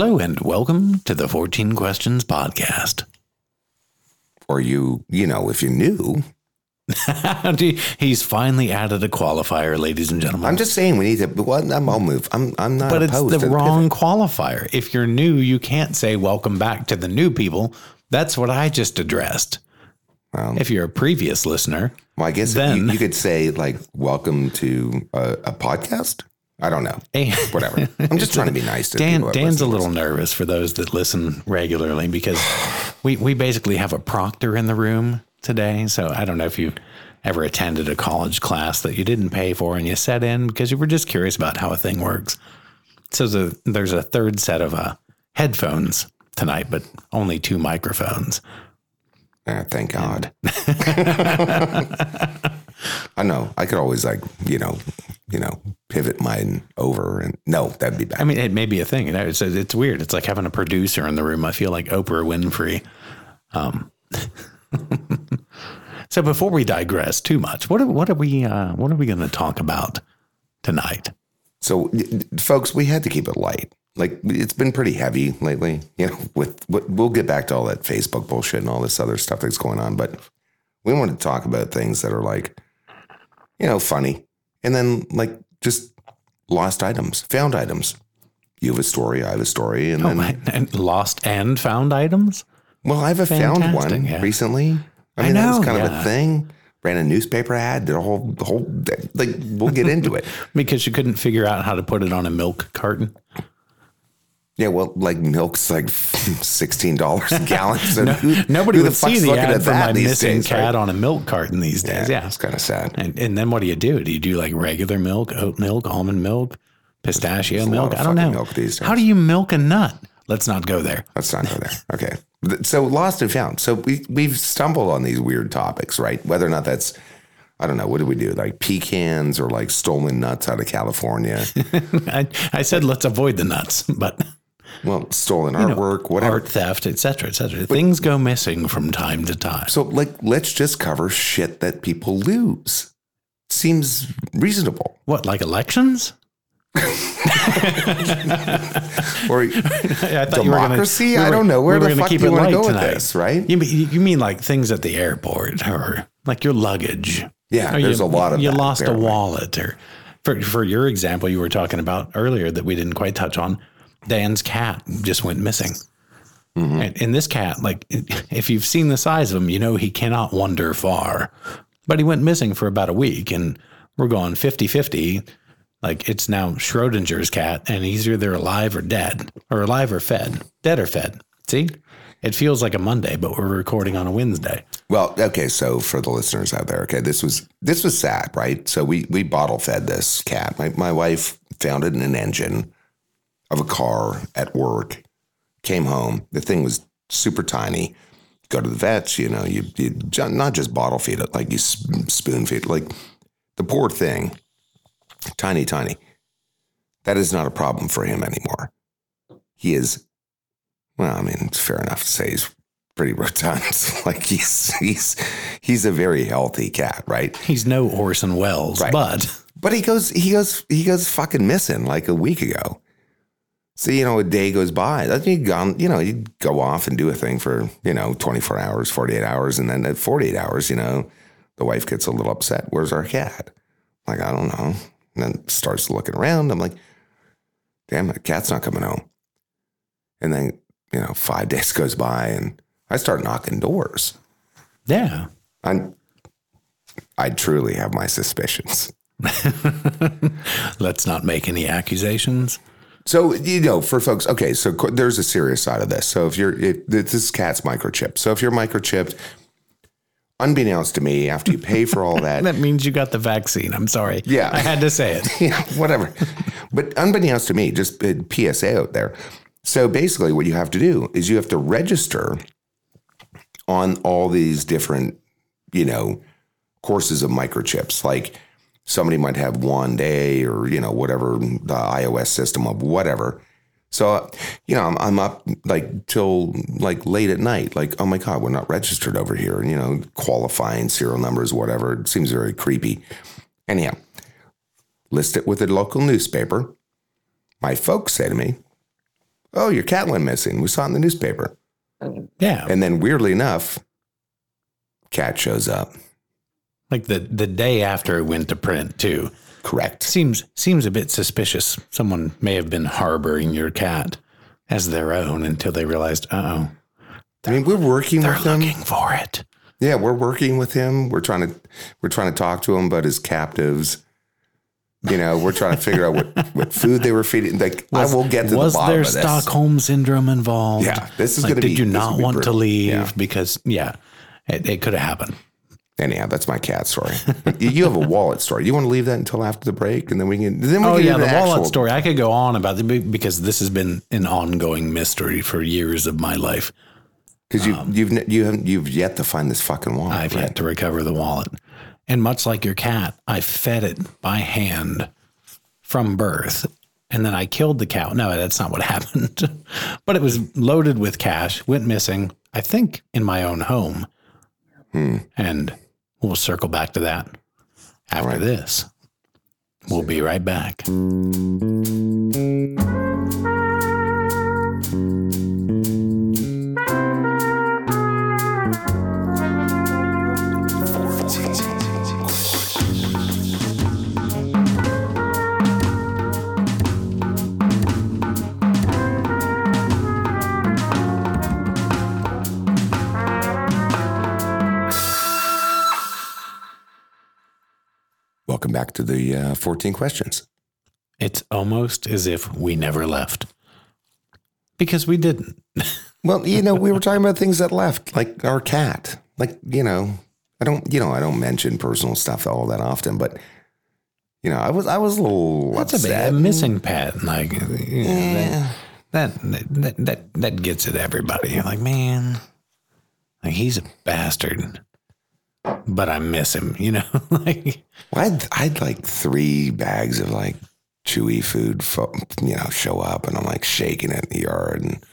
Hello and welcome to the 14 Questions Podcast. Or you, you know, if you're new. He's finally added a qualifier, ladies and gentlemen. I'm just saying we need to. Well, I'm, I'll move. I'm, I'm not. but it's the wrong qualifier. If you're new, you can't say welcome back to the new people. That's what I just addressed. Well, If you're a previous listener, well, I guess then- you, you could say like, "Welcome to a, a podcast." I don't know. Whatever. I'm just trying to be nice to Dan, Dan's a little nervous for those that listen regularly because we, we basically have a proctor in the room today. So I don't know if you ever attended a college class that you didn't pay for and you sat in because you were just curious about how a thing works. So the, there's a third set of uh, headphones tonight, but only two microphones. Ah, thank God. I know. I could always like, you know, you know, pivot mine over and no, that'd be bad. I mean, it may be a thing. You know, it's, it's weird. It's like having a producer in the room. I feel like Oprah Winfrey. Um, so before we digress too much, what are, what are we uh, what are we going to talk about tonight? So, folks, we had to keep it light. Like it's been pretty heavy lately, you know. With we'll get back to all that Facebook bullshit and all this other stuff that's going on, but we want to talk about things that are like, you know, funny, and then like just lost items, found items. You have a story, I have a story, and oh, then And lost and found items. well, I have a found one yeah. recently. I mean, I that was know, kind of a thing. Ran a newspaper ad, did a whole, the whole, like, we'll get into it. Because you couldn't figure out how to put it on a milk carton. Yeah, well, like milk's like sixteen dollars a gallon. So who, Nobody who would see the looking ad at for that my missing days, cat right? on a milk carton these days. Yeah. it's kind of sad. And, and then what do you do? Do you do like regular milk, oat milk, almond milk, pistachio milk? I don't know. milk these How do you milk a nut? Let's not go there. Let's not go there. Okay. So lost and found. So we we've stumbled on these weird topics, right? Whether or not that's I don't know. What do we do? Like pecans or like stolen nuts out of California? I, I said let's avoid the nuts, but well, stolen artwork, whatever. art theft, etc., cetera, et cetera. Things go missing from time to time. So like, let's just cover shit that people lose. Seems reasonable. What, like elections? Or I you gonna- Democracy? we I don't know. Where we the fuck keep do you wanna light go with this, right? You mean, you mean like things at the airport or like your luggage? Yeah, Or there's you, a lot of you lost a wallet or for for your example you were talking about earlier that we didn't quite touch on. Dan's cat just went missing. Mm-hmm. And, and this cat, like, if you've seen the size of him, you know he cannot wander far. But he went missing for about a week, and we're going 50 50. Like, it's now Schrodinger's cat, and he's either alive or dead, or alive or fed, dead or fed. See? It feels like a Monday, but we're recording on a Wednesday. Well, okay, so for the listeners out there, okay, this was this was sad, right? So we we bottle fed this cat. My my wife found it in an engine of a car at work. Came home, the thing was super tiny. Go to the vets, you know, you you not just bottle feed it, like you spoon feed, it. like the poor thing, tiny, tiny. That is not a problem for him anymore. He is, well, I mean, it's fair enough to say he's pretty rotund. like he's he's he's a very healthy cat, right? He's no Orson Welles, Right. but But he goes he goes he goes fucking missing like a week ago. So you know, a day goes by. Then you go, you know, you go off and do a thing for you know twenty four hours, forty eight hours, and then at forty eight hours, you know, the wife gets a little upset. Where's our cat? Like I don't know. And then starts looking around. I'm like, damn, the cat's not coming home. And then you know, five days goes by, and I start knocking doors. yeah. I I truly have my suspicions. Let's not make any accusations. So you know, for folks, okay, so there's a serious side of this. So if you're, if, this cat's microchip. So if you're microchipped, unbeknownst to me, after you pay for all that, That means you got the vaccine. I'm sorry. Yeah. I had to say it. yeah, whatever. But unbeknownst to me, just uh, PSA out there. So basically, what you have to do is you have to register on all these different, you know, courses of microchips. Like somebody might have one day or, you know, whatever the iOS system of whatever. So, you know, I'm, I'm up like till like late at night, like, oh my God, we're not registered over here. You know, qualifying serial numbers, whatever. It seems very creepy. Anyhow, list it with a local newspaper. My folks say to me, Oh, your cat went missing. We saw it in the newspaper. Oh. Yeah. And then weirdly enough, cat shows up. Like the, the day after it went to print too. Correct. Seems seems a bit suspicious. Someone may have been harboring your cat as their own until they realized, uh oh, I mean, we're working they're with him. looking for it. Yeah, we're working with him. We're trying to we're trying to talk to him about his captives. You know, we're trying to figure out what, what food they were feeding. Like, I will get to the bottom there of this. Stockholm syndrome involved? Yeah, this is like, gonna be. did you not want to leave Yeah. because yeah, it, it could have happened. Anyhow, that's my cat story. You- have a wallet story. You want to leave that until after the break, and then we can. Then we Oh can yeah, the wallet story. I could go on about it because this has been an ongoing mystery for years of my life. because you you've n- you haven't you've yet to find this fucking wallet. Um, I've right? yet to recover the wallet. And much like your cat, I fed it by hand from birth. And then I killed the cow. No, that's not what happened. but it was loaded with cash, went missing, I think, in my own home. And we'll circle back to that after this. We'll be right back. Back to the uh, 14 questions. It's almost as if we never left because we didn't. Well, you know, we were talking about things that left, like our cat. Like, you know, I don't, you know, I don't mention personal stuff all that often, but you know, I was, I was a little That's a upset. bit a missing pet. Like, you know, that, that, that, that, that gets at everybody. You're like, man, like he's a bastard, but I miss him, you know? like, Well, I'd, I'd like three bags of like chewy food, fo- you know, show up, and I'm like shaking it in the yard, and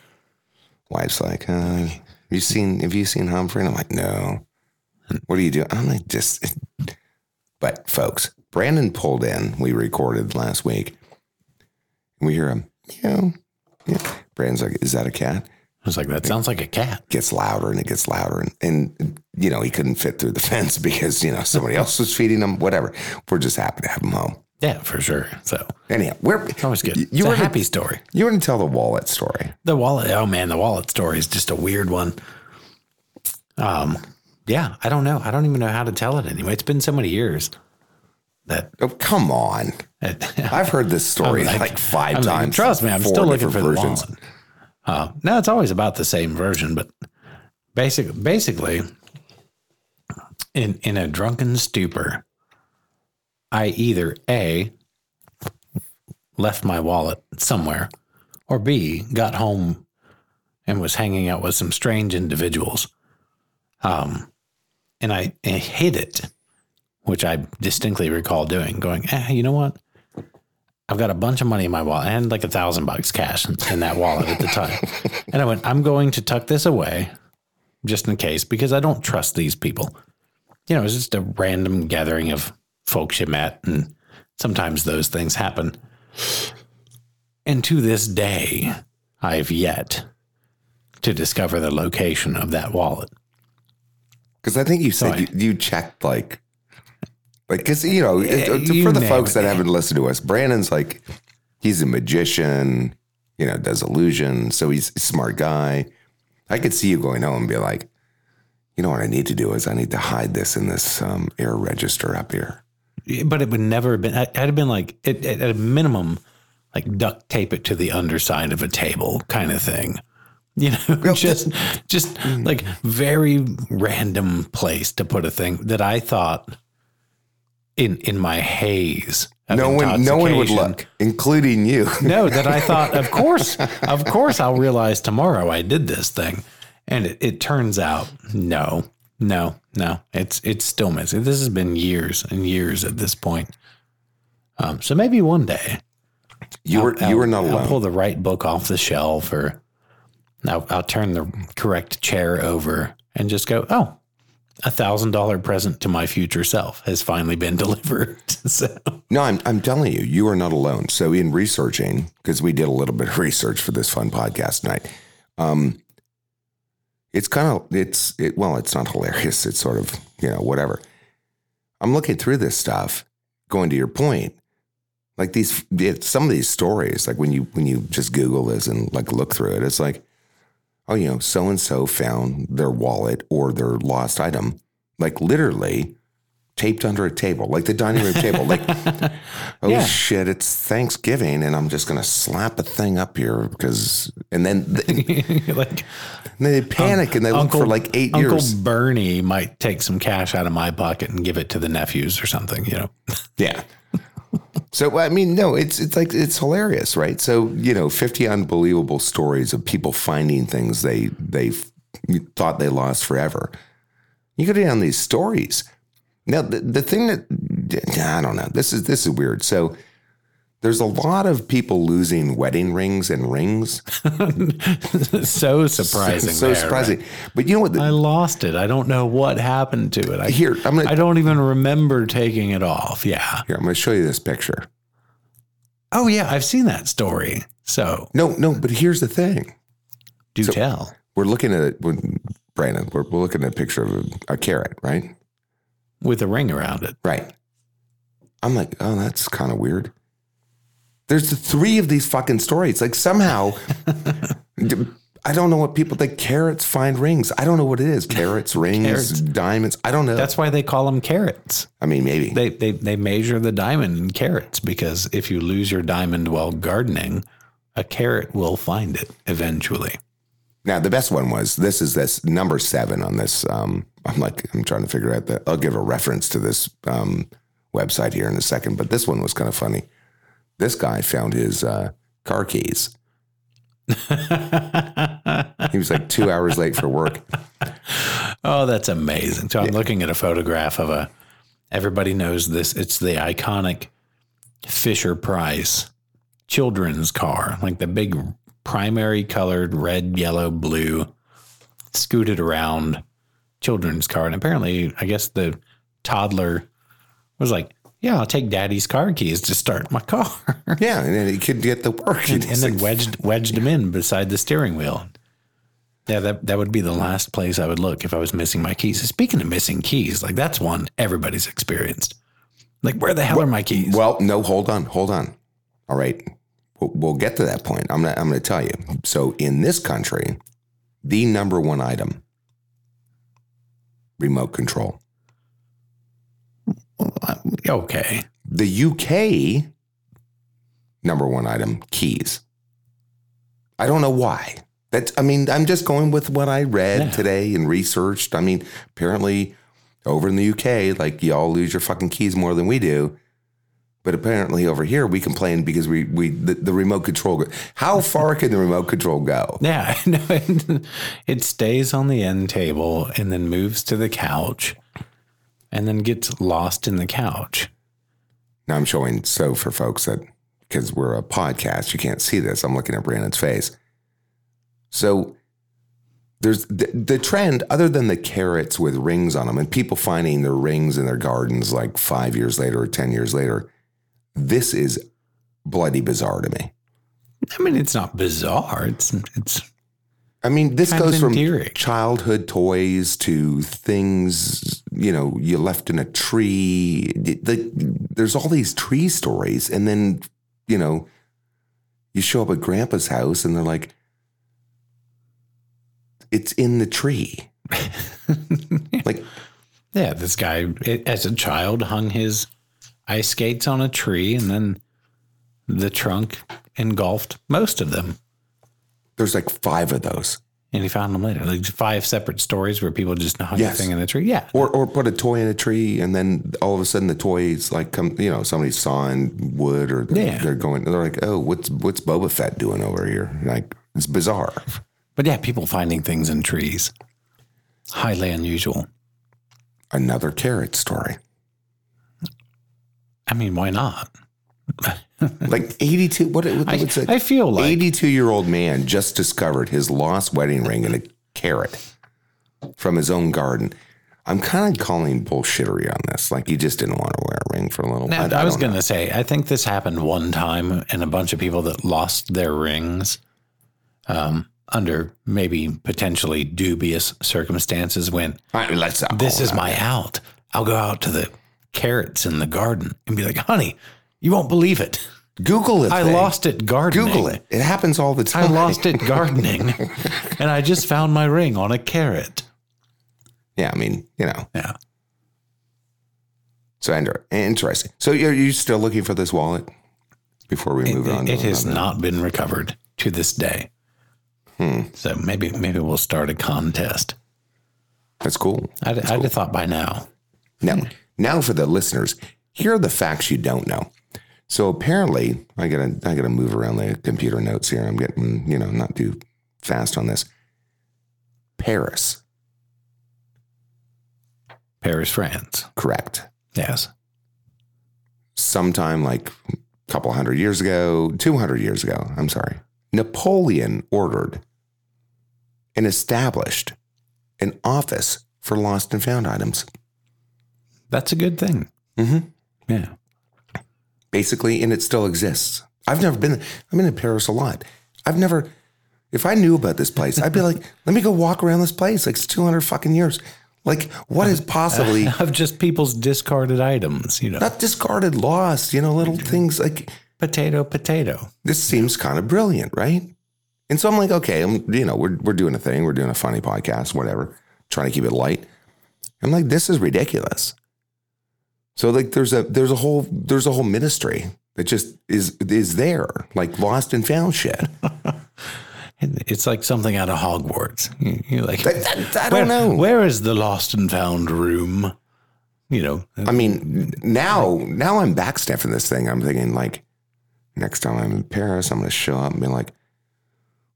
wife's like, uh, "You seen? Have you seen Humphrey?" And I'm like, "No." What are you doing? I'm like, just. But folks, Brandon pulled in. We recorded last week. We hear him, meow, yeah. Brandon's like, "Is that a cat?" I was like, that sounds like a cat. Gets louder and it gets louder, and, and you know he couldn't fit through the fence because you know somebody else was feeding him. Whatever. We're just happy to have him home. Yeah, for sure. So Anyhow, we're it's always good. You, it's a were happy to, story. you were to tell the wallet story. The wallet. Oh man, the wallet story is just a weird one. Um, yeah, I don't know. I don't even know how to tell it anyway. It's been so many years that Oh, come on! I've heard this story like- like 5 I'm like, times. trust me, I'm still looking for different the versions. wallet. Uh, no, it's always about the same version, but basic, basically, in in a drunken stupor, I either a left my wallet somewhere, or b got home and was hanging out with some strange individuals, um, and I, I hid it, which I distinctly recall doing. Going, eh, you know what? I've got a bunch of money in my wallet and like a thousand bucks cash in, in that wallet at the time. and I went, I'm going to tuck this away just in case because I don't trust these people. You know, it's just a random gathering of folks you met, and sometimes those things happen. And to this day, I've yet to discover the location of that wallet. Because I think you said Sorry. you, you checked like, like because you know it- you for the folks it. that haven't listened to us, Brandon's like he's a magician, you know, does illusion, so he's a smart guy. I could see you going home and be like, you know what I need to do is I need to hide this in this um, air register up here. but it would never have been. I'd have been like it, it- at a minimum, like duct tape it to the underside of a table, kind of thing. You know, just just like very random place to put a thing that I thought in in my haze. No one, no one would look, including you. no, that I thought, of course, of course, I'll realize tomorrow I did this thing, and it, it turns out, no, no, no, it's it's still missing. This has been years and years at this point. Um, so maybe one day You were, you were not I'll alone. pull the right book off the shelf, or I'll, I'll turn the correct chair over and just go, oh, a thousand dollar present to my future self has finally been delivered. so No, I'm, I'm telling you, you are not alone. So, in researching, because we did a little bit of research for this fun podcast tonight, um, it's kind of, it's, it, well, it's not hilarious. It's sort of, you know, whatever. I'm looking through this stuff, going to your point, like these, some of these stories, like when you, when you just Google this and like look through it, it's like, oh, you know, so and so found their wallet or their lost item, like literally taped under a table, like the dining room table. Like, oh Yeah. shit, it's Thanksgiving, and I'm just gonna slap a thing up here because, and then, then like they um, panic and they look for like eight Uncle years. Uncle Bernie might take some cash out of my pocket and give it to the nephews or something, you know. Yeah. So I mean, no, it's it's like it's hilarious, right? So you know, fifty unbelievable stories of people finding things they they thought they lost forever. You go down these stories. Now, the, the thing that I don't know, this is this is weird. So there's a lot of people losing wedding rings and rings. so surprising. so there, surprising. But you know what? The, I lost it. I don't know what happened to it. I, here, I'm gonna I don't even remember taking it off. Yeah. here. I'm gonna show you this picture. Oh yeah, I've seen that story. So No, no, but here's the thing. do tell. We're looking at it. When, Brandon, we're, we're looking at a picture of a, a carrot, right? With a ring around it. Right. I'm like, oh, that's kind of weird. There's three of these fucking stories. Like somehow, I don't know what people think. Carrots find rings. I don't know what it is. Carrots, rings, Carrots. diamonds. I don't know. That's why they call them carrots. I mean, maybe. They, they they measure the diamond in carrots because if you lose your diamond while gardening, a carrot will find it eventually. now, the best one was this is this number seven on this. Um, I'm like, I'm trying to figure out that. I'll give a reference to this um, website here in a second, but this one was kind of funny. This guy found his uh, car keys. he was like two hours late for work. Oh, that's amazing. So I'm looking at a photograph of a everybody knows this. It's the iconic Fisher Price children's car, like the big primary colored red, yellow, blue, scooted around children's car. And apparently, I guess the toddler was like, Yeah, I'll take daddy's car keys to start my car. Yeah, and then he could get the work. and, and then wedged wedged him in beside the steering wheel. Yeah, that that would be the last place I would look if I was missing my keys. Speaking of missing keys, like that's one everybody's experienced. Like, where the hell are my keys? well, no, hold on, hold on. All right, we'll, we'll get to that point. I'm gonna, I'm going to tell you. So, in this country, the number one item, remote control. Okay, The UK, number one item, keys. I don't know why. That's, I mean, I'm just going with what I read Yeah. today and researched. I mean, apparently over in the UK, like y'all lose your fucking keys more than we do. But apparently over here, we complain because we, we the, the remote control. go- How far can the remote control go? yeah, no, it, it stays on the end table and then moves to the couch, and then gets lost in the couch. Now I'm showing so for folks that because we're a podcast, you can't see this. I'm looking at Brandon's face. So there's the, the trend, other than the carrots with rings on them, and people finding their rings in their gardens like five years later or ten years later. This is bloody bizarre to me. I mean, it's not bizarre. It's it's I mean, this Kind goes from endearing. childhood toys to things you know you left in a tree. The, there's all these tree stories, and then you know you show up at Grandpa's house, and they're like, "It's in the tree." like, Yeah, this guy, as a child, hung his ice skates on a tree, and then the trunk engulfed most of them. There's like five of those, And he found them later. Like five separate stories where people just hung Yes. a thing in the tree. Yeah. or or put a toy in a tree, and then all of a sudden the toys like come, you know, somebody's sawing wood, or they're, Yeah. they're going, they're like, "Oh, what's what's Boba Fett doing over here?" Like, it's bizarre. But yeah, people finding things in trees. Highly unusual. another carrot story. I mean, why not? Like 82, what, what I? I feel like 82 year old man just discovered his lost wedding ring in a carrot from his own garden. I'm kind of calling bullshittery on this. Like he just didn't want to wear a ring for a little. Now, I, I, was going to say, I think this happened one time, and a bunch of people that lost their rings um, under maybe potentially dubious circumstances went, right, let's This is my out. I'll go out to the carrots in the garden and be like, honey, you won't believe it. Google it. I thing. lost it gardening. Google it. It happens all the time. I lost it gardening, and I just found my ring on a carrot. Yeah, I mean, you know. Yeah. So inter- interesting. So you're you still looking for this wallet before we move on? It, to it has not been recovered to this day. Hmm. So maybe maybe we'll start a contest. That's cool. I'd, I'd have thought by now. Now, now for the listeners, here are the facts you don't know. So apparently, I gotta I gotta move around the computer notes here. I'm getting you know not too fast on this. Paris, Paris, France. correct. Yes. Sometime like a couple hundred years ago, two hundred years ago. I'm sorry. Napoleon ordered and established an office for lost and found items. That's a good thing. Mm-hmm. Yeah. Basically, and it still exists. I've never been. I've been in Paris a lot. I've never. If I knew about this place, I'd be like, let me go walk around this place. Like it's two hundred fucking years. Like what is possibly Of just people's discarded items, you know, not discarded, lost? You know, little things like potato, potato. this seems kind of brilliant, right? And so I'm like, okay, I'm you know we're we're doing a thing. We're doing a funny podcast, whatever. Trying to keep it light. I'm like, this is ridiculous. So like, there's a there's a whole there's a whole ministry that just is is there, like lost and found shit. It's like something out of Hogwarts. You- You're like, I, I, I don't know. Where is the lost and found room? You know, I mean, now now I'm backstepping this thing. I'm thinking like, next time I'm in Paris, I'm going to show up and be like,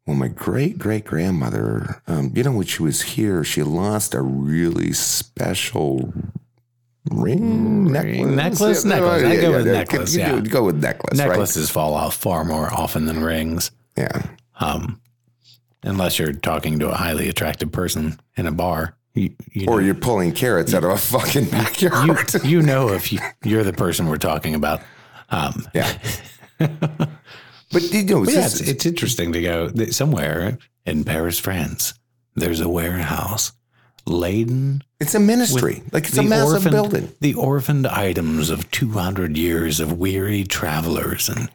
well, my great great grandmother, um, you know, when she was here, she lost a really special ring necklace. necklace, Yeah, necklace. I go with yeah. necklace, You yeah. Go with necklace. right? necklaces fall off far more often than rings. Yeah. Um, unless you're talking to a highly attractive person in a bar. You, you Or know, you're pulling carrots out of a fucking backyard. you, you know if you, you're the person we're talking about. Um, yeah. But you know, but yeah, it's, it's interesting to go somewhere in Paris, France. There's a warehouse laden it's a ministry. Like it's a massive orphaned, building. the orphaned items of 200 years of weary travelers and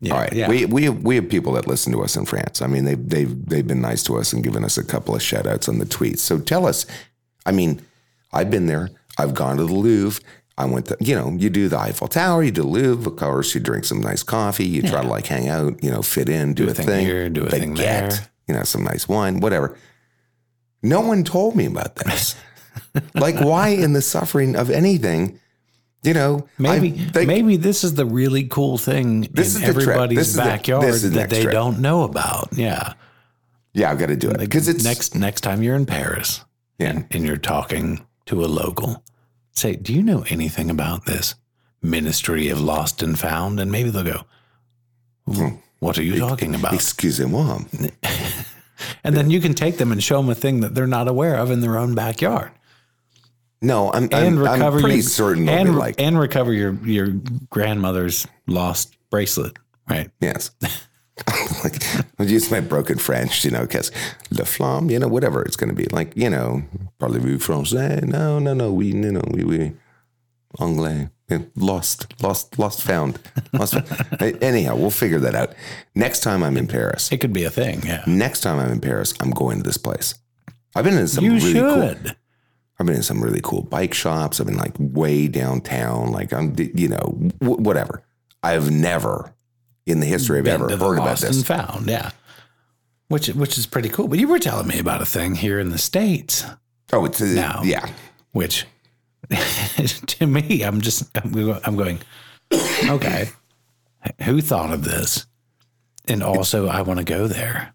yeah, All right, yeah. we we have, we have people that listen to us in France. I mean, they they've they've been nice to us and given us a couple of shout outs on the tweets. So tell us. I mean, I've been there. I've gone to the Louvre. I went to you know you do the Eiffel Tower, you do the Louvre. Of course, you drink some nice coffee. You try to like hang out. You know, fit in, do, a thing thing, here, do a thing there. You know, some nice wine, whatever. No one told me about this. like, why in the suffering of anything? You know, maybe think- maybe this is the really cool thing This in is everybody's This is the- backyard is the that they trip. don't know about. Yeah. yeah, I've got to do it because it's next next time you're in Paris Yeah. and, and you're talking to a local, say, "Do you know anything about this Ministry of Lost and Found?" And maybe they'll go, Hmm. "What are you talking about?" Excusez-moi. And then you can take them and show them a thing that they're not aware of in their own backyard, No, I'm, and I'm, recover I'm pretty your, certain and, like, and recover your your grandmother's lost bracelet. Right? yes. like, I'll use my broken French, you know, because le flamme, you know, whatever it's going to be. Like, you know, parlez-vous français? No, no, no, we, no, no, we, we, anglais. Lost, lost, lost, found. Lost, found. Anyhow, we'll figure that out. Next time I'm in Paris, It could be a thing. Yeah. next time I'm in Paris, I'm going to this place. I've been in some You really cool should. I've been in some really cool bike shops. I've been like way downtown, like I'm, you know, w- whatever. I've never, in the history Been ever heard about this. and found. Yeah. Which which is pretty cool. But you were telling me about a thing here in the states, Oh, it's uh, a, No. yeah. which to me, I'm just I'm going, okay, who thought of this? And also, I want to go there.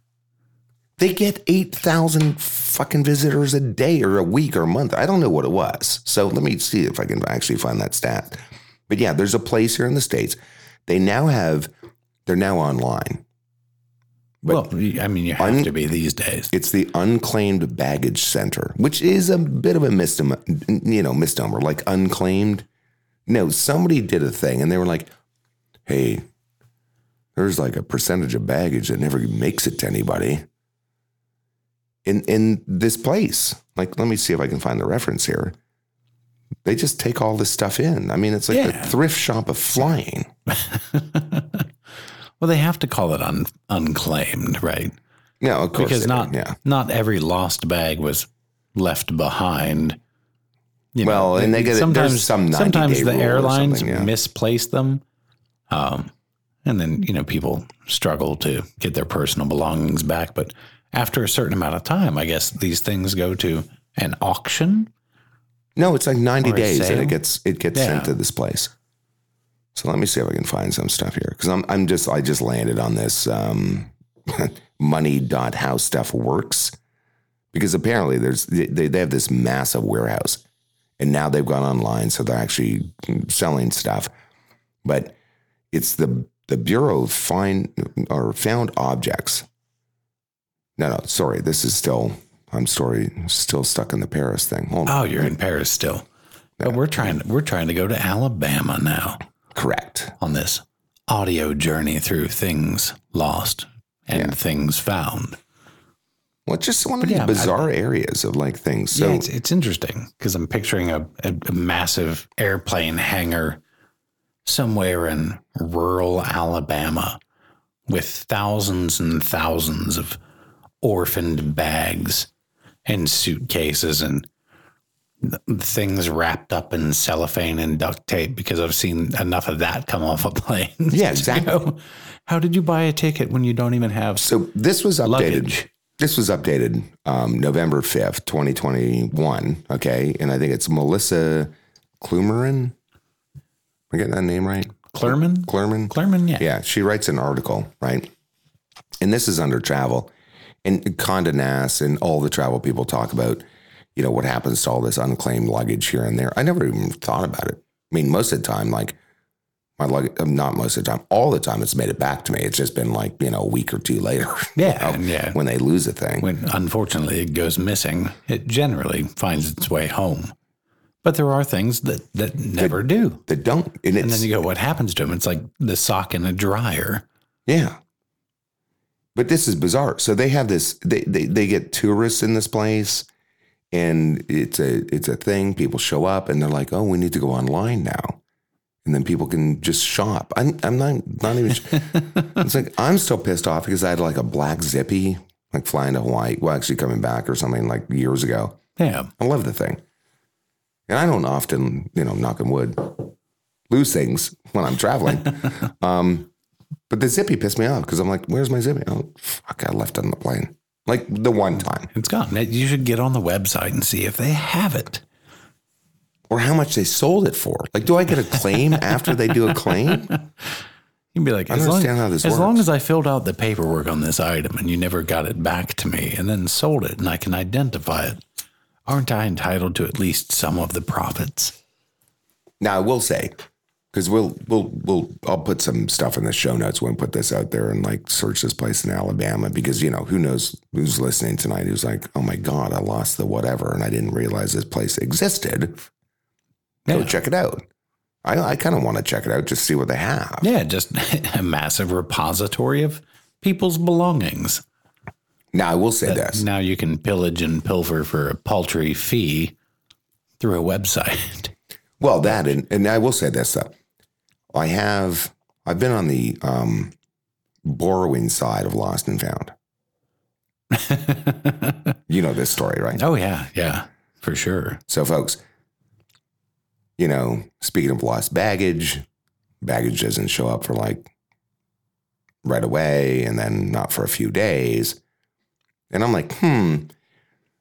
They get eight thousand fucking visitors a day or a week or a month. I don't know what it was. So let me see if I can actually find that stat. But yeah, there's a place here in the states. They now have. They're now online. Well, I mean, you have to be these days. It's the unclaimed baggage center, which is a bit of a misnomer, you know, misnomer, like unclaimed. No, somebody did a thing and they were like, hey, there's like a percentage of baggage that never makes it to anybody in in this place. Like, let me see if I can find the reference here. They just take all this stuff in. I mean, it's like the thrift shop of flying. Well, they have to call it un, unclaimed, right? No, of course. Because not yeah. not every lost bag was left behind. You Well, and they get it- there's some sometimes the airlines yeah. misplace them, um, and then you know people struggle to get their personal belongings back. But after a certain amount of time, I guess these things go to an auction. No, it's like 90 days and sale? it gets it gets Yeah. sent to this place. So let me see if I can find some stuff here because I'm I'm just I just landed on this um, money dot how stuff works because apparently there's they, they have this massive warehouse and now they've gone online so they're actually selling stuff, but it's the the Bureau of Find or Found Objects. No, no, sorry, this is still I'm sorry, still stuck in the Paris thing. Hold on. Oh, you're in Paris still, but we're trying we're trying to go to Alabama now Correct. on this audio journey through things lost and things found. Well, it's just one of yeah, these bizarre areas of like things. So yeah, it's, it's interesting because I'm picturing a, a, a massive airplane hangar somewhere in rural Alabama with thousands and thousands of orphaned bags and suitcases and things wrapped up in cellophane and duct tape because I've seen enough of that come off a plane. Yeah, exactly. How did you buy a ticket when you don't even have so this was updated. luggage? This was updated um, November fifth, twenty twenty one. Okay, and I think it's Melissa Klumerin. Am I getting that name right? Clerman? Klumerman. Clerman, yeah. Yeah, she writes an article, right? And this is under travel. And Condé Nast and all the travel people talk about, you know, what happens to all this unclaimed luggage here and there. I never even thought about it. I mean, most of the time, like my luggage, uh, not most of the time, all the time it's made it back to me. It's just been like, you know, a week or two later. you Yeah, know, yeah. When they lose a thing. when unfortunately it goes missing, it generally finds its way home. But there are things that, that never do. They don't. And And then you go, what happens to them? It's like the sock in a dryer. Yeah. But this is bizarre. So they have this they, they they get tourists in this place and it's a it's a thing. People show up and they're like, "Oh, we need to go online now." And then people can just shop. I'm I'm not not even It's like I'm still pissed off because I had like a black zippy like flying to Hawaii, well actually coming back or something like years ago. Yeah. I love the thing. And I don't often, you know, knock on wood, lose things when I'm traveling. um, but the zippy pissed me off because I'm like, where's my zippy? Oh, fuck, I left it on the plane. Like the one time. It's gone. You should get on the website and see if they have it. Or how much they sold it for. Like, do I get a claim after they do a claim? You'd be like, I don't long, understand how this works. as long as I filled out the paperwork on this item and you never got it back to me and then sold it and I can identify it, aren't I entitled to at least some of the profits? Now I will say, because we'll we'll we'll I'll put some stuff in the show notes when we put this out there and like search this place in Alabama because you know who knows who's listening tonight who's like, oh my god, I lost the whatever and I didn't realize this place existed. Go Yeah. check it out. I I kind of want to check it out just see what they have. Yeah, just a massive repository of people's belongings. Now I will say this. Now you can pillage and pilfer for a paltry fee through a website. Well, that and, and I will say this though. I have I've been on the um, borrowing side of lost and found. You know this story, right? Oh yeah, yeah, for sure. So, folks, you know, speaking of lost baggage, baggage doesn't show up for like right away and then not for a few days. And I'm like, hmm,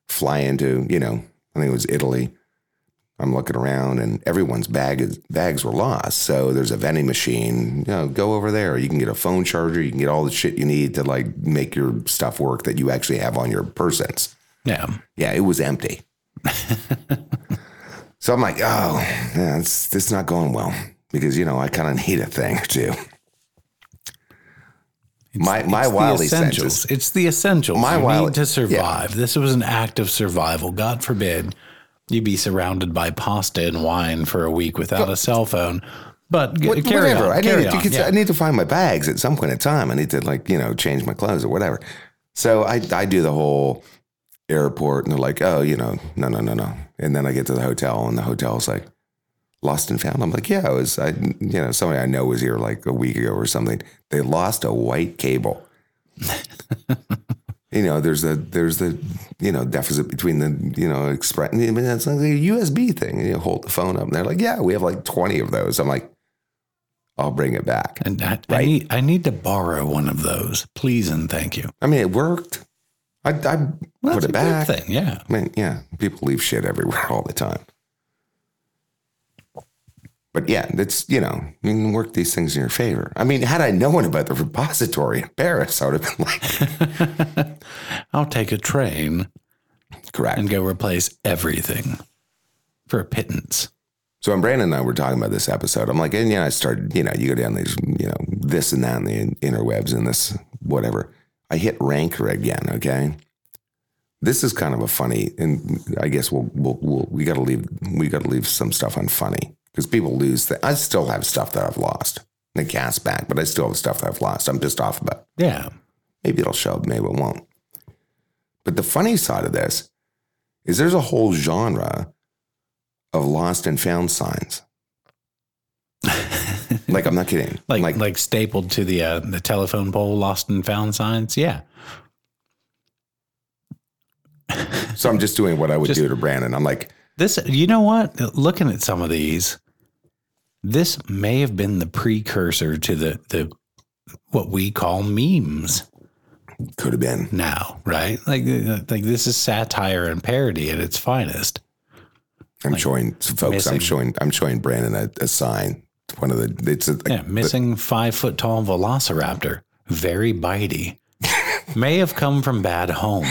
fly into, you know, I think it was Italy. I'm looking around and everyone's bag is, bags were lost. So there's a vending machine. You know, go over there. You can get a phone charger. You can get all the shit you need to like make your stuff work that you actually have on your persons. Yeah, Yeah, it was empty. so I'm like, oh, yeah, it's this is not going well because you know I kind of need a thing or two. my my It's wildly essentials. It's the essentials. My you wild- need to survive. This was an act of survival. God forbid you be surrounded by pasta and wine for a week without a cell phone. But What- carry whatever. on. I carry need to, on. because Yeah. I need to find my bags at some point in time. I need to like you know change my clothes or whatever. So I I do the whole airport and they're like, oh, you know, no, no, no, no. And then I get to the hotel and the hotel's like lost and found. I'm like, yeah, I was I you know somebody I know was here like a week ago or something. They lost a white cable. you know, there's the there's the you know deficit between the you know express. I mean, it's like a USB thing. And you hold the phone up, and they're like, "Yeah, we have like 20 of those." I'm like, "I'll bring it back." And I, I need I need to borrow one of those, please and thank you. I mean, it worked. I, I Well, put it a back. thing. Yeah. I mean, yeah, people leave shit everywhere all the time. But yeah, it's you know, you can work these things in your favor. I mean, had I known about the repository in Paris, I would have been like, I'll take a train correct. and go replace everything for a pittance. So when Brandon and I were talking about this episode, I'm like, and yeah, I started, you know, you go down these, you know, this and that in the interwebs and this whatever. I hit ranker again. Okay, this is kind of a funny, and I guess we'll we'll, we'll we got to leave we got to leave some stuff unfunny because people lose. That I still have stuff that I've lost. The cast back, but I still have stuff that I've lost. I'm pissed off about. Yeah. Maybe it'll show up, maybe it won't. But the funny side of this is there's a whole genre of lost and found signs. like I'm not kidding. Like, Like, like stapled to the uh, the telephone pole, lost and found signs. Yeah. so I'm just doing what I would Just- do to Brandon. I'm like, This, you know what? Looking at some of these, this may have been the precursor to the the what we call memes could have been. now, right? Like, like this is satire and parody at its finest. I'm showing folks. I'm showing. I'm showing Brandon a, a sign. One of the. It's a, Yeah, missing five foot tall velociraptor, very bitey, may have come from bad home.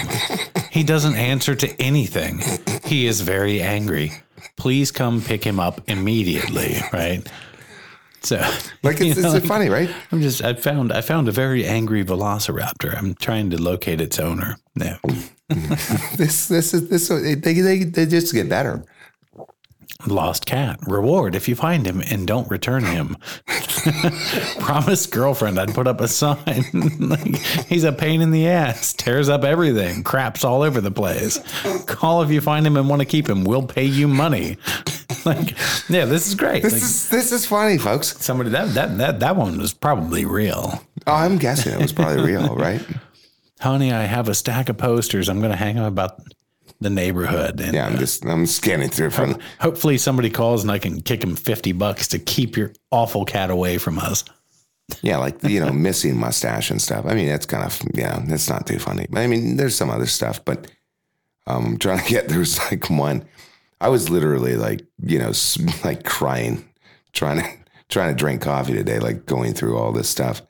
He doesn't answer to anything. He is very angry. Please come pick him up immediately, right? So, like you it's, know, it's funny, right? I'm just I found I found a very angry velociraptor. I'm trying to locate its owner. Yeah. This this is this. They they they just get better. Lost cat. Reward if you find him and don't return him. Promised girlfriend I'd put up a sign. like, he's a pain in the ass. Tears up everything. Craps all over the place. Call if you find him and want to keep him. We'll pay you money. like, yeah, this is great. This Like, is this is funny, folks. somebody that that that that one was probably real. Oh, I'm guessing it was probably real, right? Honey, I have a stack of posters. I'm going to hang them about the neighborhood. And Yeah, I'm just I'm scanning through from. hopefully somebody calls and I can kick him 50 bucks to keep your awful cat away from us. Yeah, like you know, missing mustache and stuff. I mean, that's kind of yeah, that's not too funny. But I mean, there's some other stuff, but um, I'm trying to get there's like one. I was literally like you know like crying, trying to trying to drink coffee today, like going through all this stuff.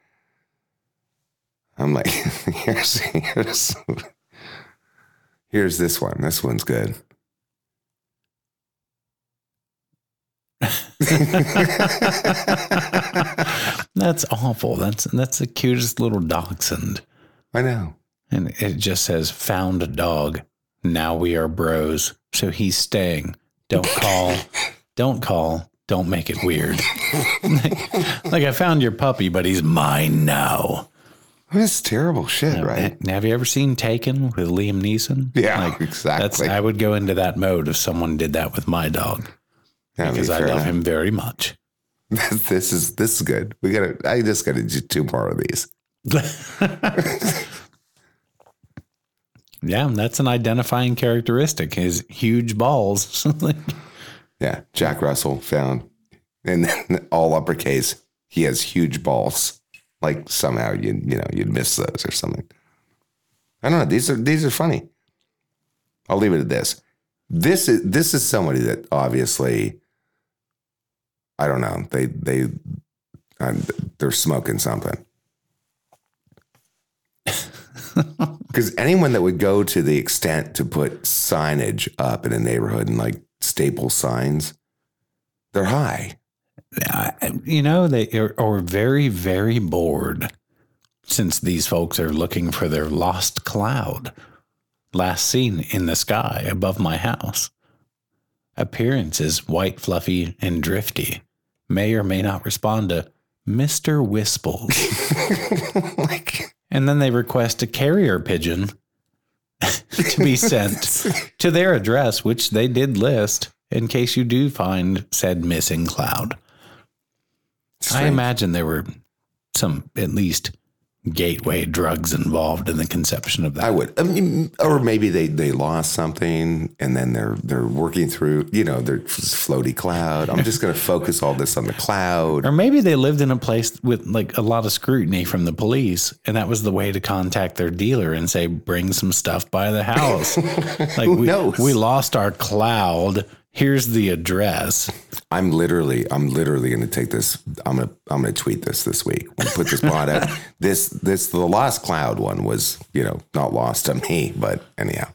I'm like, here's here's here's this one. This one's good. That's awful. That's that's the cutest little dachshund. I know. And it just says found a dog. Now we are bros. So he's staying. Don't call. don't call. Don't make it weird. like, like I found your puppy, but he's mine now. That's terrible shit, right? Have you ever seen Taken with Liam Neeson? Yeah, Like, That's exactly. I would go into that mode if someone did that with my dog Yeah, because I love enough. him very much. this is this is good. We gotta. I just gotta do two more of these. Yeah, that's an identifying characteristic. His huge balls. Yeah, Jack Russell found, and then all uppercase. He has huge balls. Like somehow you you know you'd miss those or something. I don't know. These are these are funny. I'll leave it at this. This is this is somebody that obviously. I don't know. They they um, they're smoking something. Because anyone that would go to the extent to put signage up in a neighborhood and like staple signs, they're high. You know, they are, are very, very bored. since these folks are looking for their lost cloud, last seen in the sky above my house. Appearance is white, fluffy, and drifty. May or may not respond to Mr. Wisples. like, and then they request a carrier pigeon to be sent to their address, which they did list in case you do find said missing cloud. I imagine there were some at least gateway drugs involved in the conception of that. I would, I mean, or maybe they they lost something and then they're they're working through, you know, their floaty cloud. I'm just going to focus all this on the cloud. or maybe they lived in a place with like a lot of scrutiny from the police, and that was the way to contact their dealer and say, "Bring some stuff by the house." like we, knows? we lost our cloud. Here's the address. I'm literally, I'm literally going to take this. I'm gonna, I'm gonna tweet this this week. I'm put this pod out. This, this, the lost cloud one was, you know, not lost to me, but anyhow,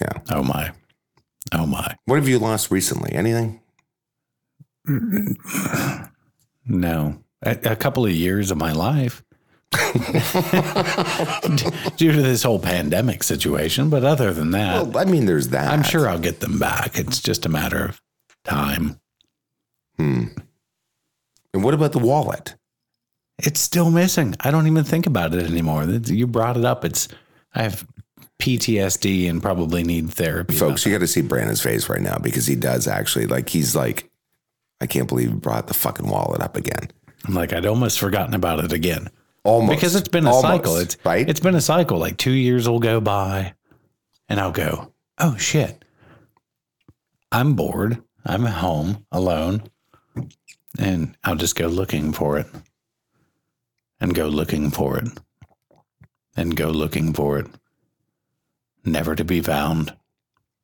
yeah. Oh my, oh my. What have you lost recently? Anything? No, a, a couple of years of my life. Due to this whole pandemic situation, but other than that, Well, I mean, there's that. I'm sure I'll get them back. It's just a matter of time. Hmm. And what about the wallet? It's still missing. I don't even think about it anymore. You brought it up. It's I have PTSD and probably need therapy. Folks, you got to see Brandon's face right now because he does actually like he's like, I can't believe he brought the fucking wallet up again. I'm like I'd almost forgotten about it again Almost because it's been a Almost, cycle. It's right. It's been a cycle. Like two years will go by, and I'll go, oh shit, I'm bored. I'm at home alone, and I'll just go looking for it, and go looking for it, and go looking for it, never to be found.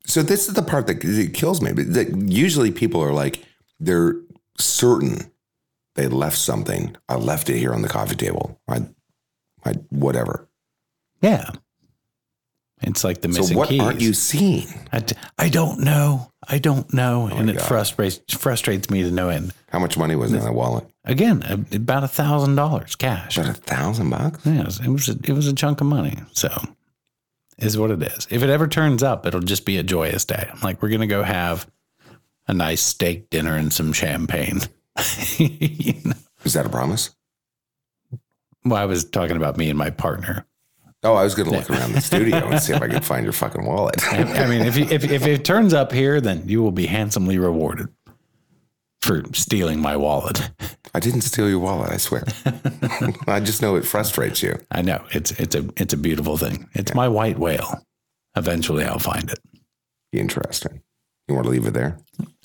So this is the part that it kills me. But that usually people are like, they're certain they left something. I left it here on the coffee table. I, I whatever. Yeah. It's like the missing so what keys. aren't you seeing? I, d- I don't know. I don't know. Oh and it God. frustrates frustrates me to no end. How much money was in that wallet? Again, about a thousand dollars cash. About a thousand bucks. Yes, it was a, it was a chunk of money. So is what it is. If it ever turns up, it'll just be a joyous day. I'm like, we're gonna go have a nice steak dinner and some champagne. You know? Is that a promise? Well, I was talking about me and my partner. Oh, I was going to look around the studio and see if I could find your fucking wallet. I mean, if, you, if if it turns up here, then you will be handsomely rewarded for stealing my wallet. I didn't steal your wallet. I swear. I just know it frustrates you. I know it's it's a it's a beautiful thing. It's my white whale. Eventually, I'll find it. Interesting. You want to leave it there?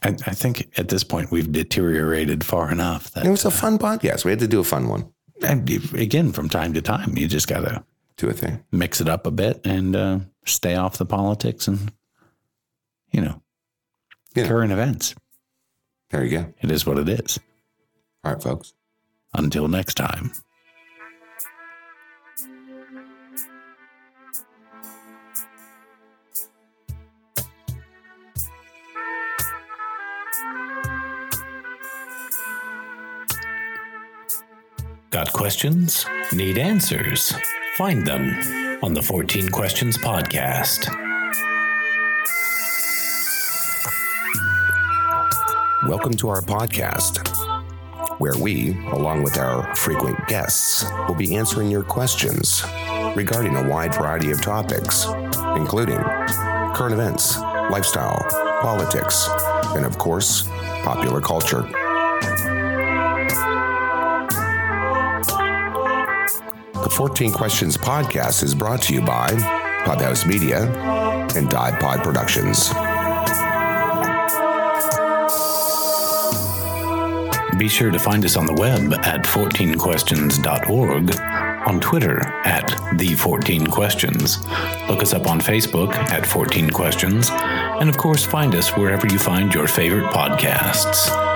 I, I think at this point we've deteriorated far enough that It was a fun podcast. We had to do a fun one. and again from time to time you just gotta Do a thing. mix it up a bit and uh, stay off the politics and you know Yeah. current events. There you go. It is what it is. All right, folks. Until next time. Got questions? Need answers? Find them on the 14 Questions Podcast. Welcome to our podcast, where we, along with our frequent guests, will be answering your questions regarding a wide variety of topics, including current events, lifestyle, politics, and of course, popular culture. The 14 Questions podcast is brought to you by Podhouse Media and Dive Pod Productions. Be sure to find us on the web at 14questions.org, on Twitter at the 14 Questions. Look us up on Facebook at 14 Questions, and of course, find us wherever you find your favorite podcasts.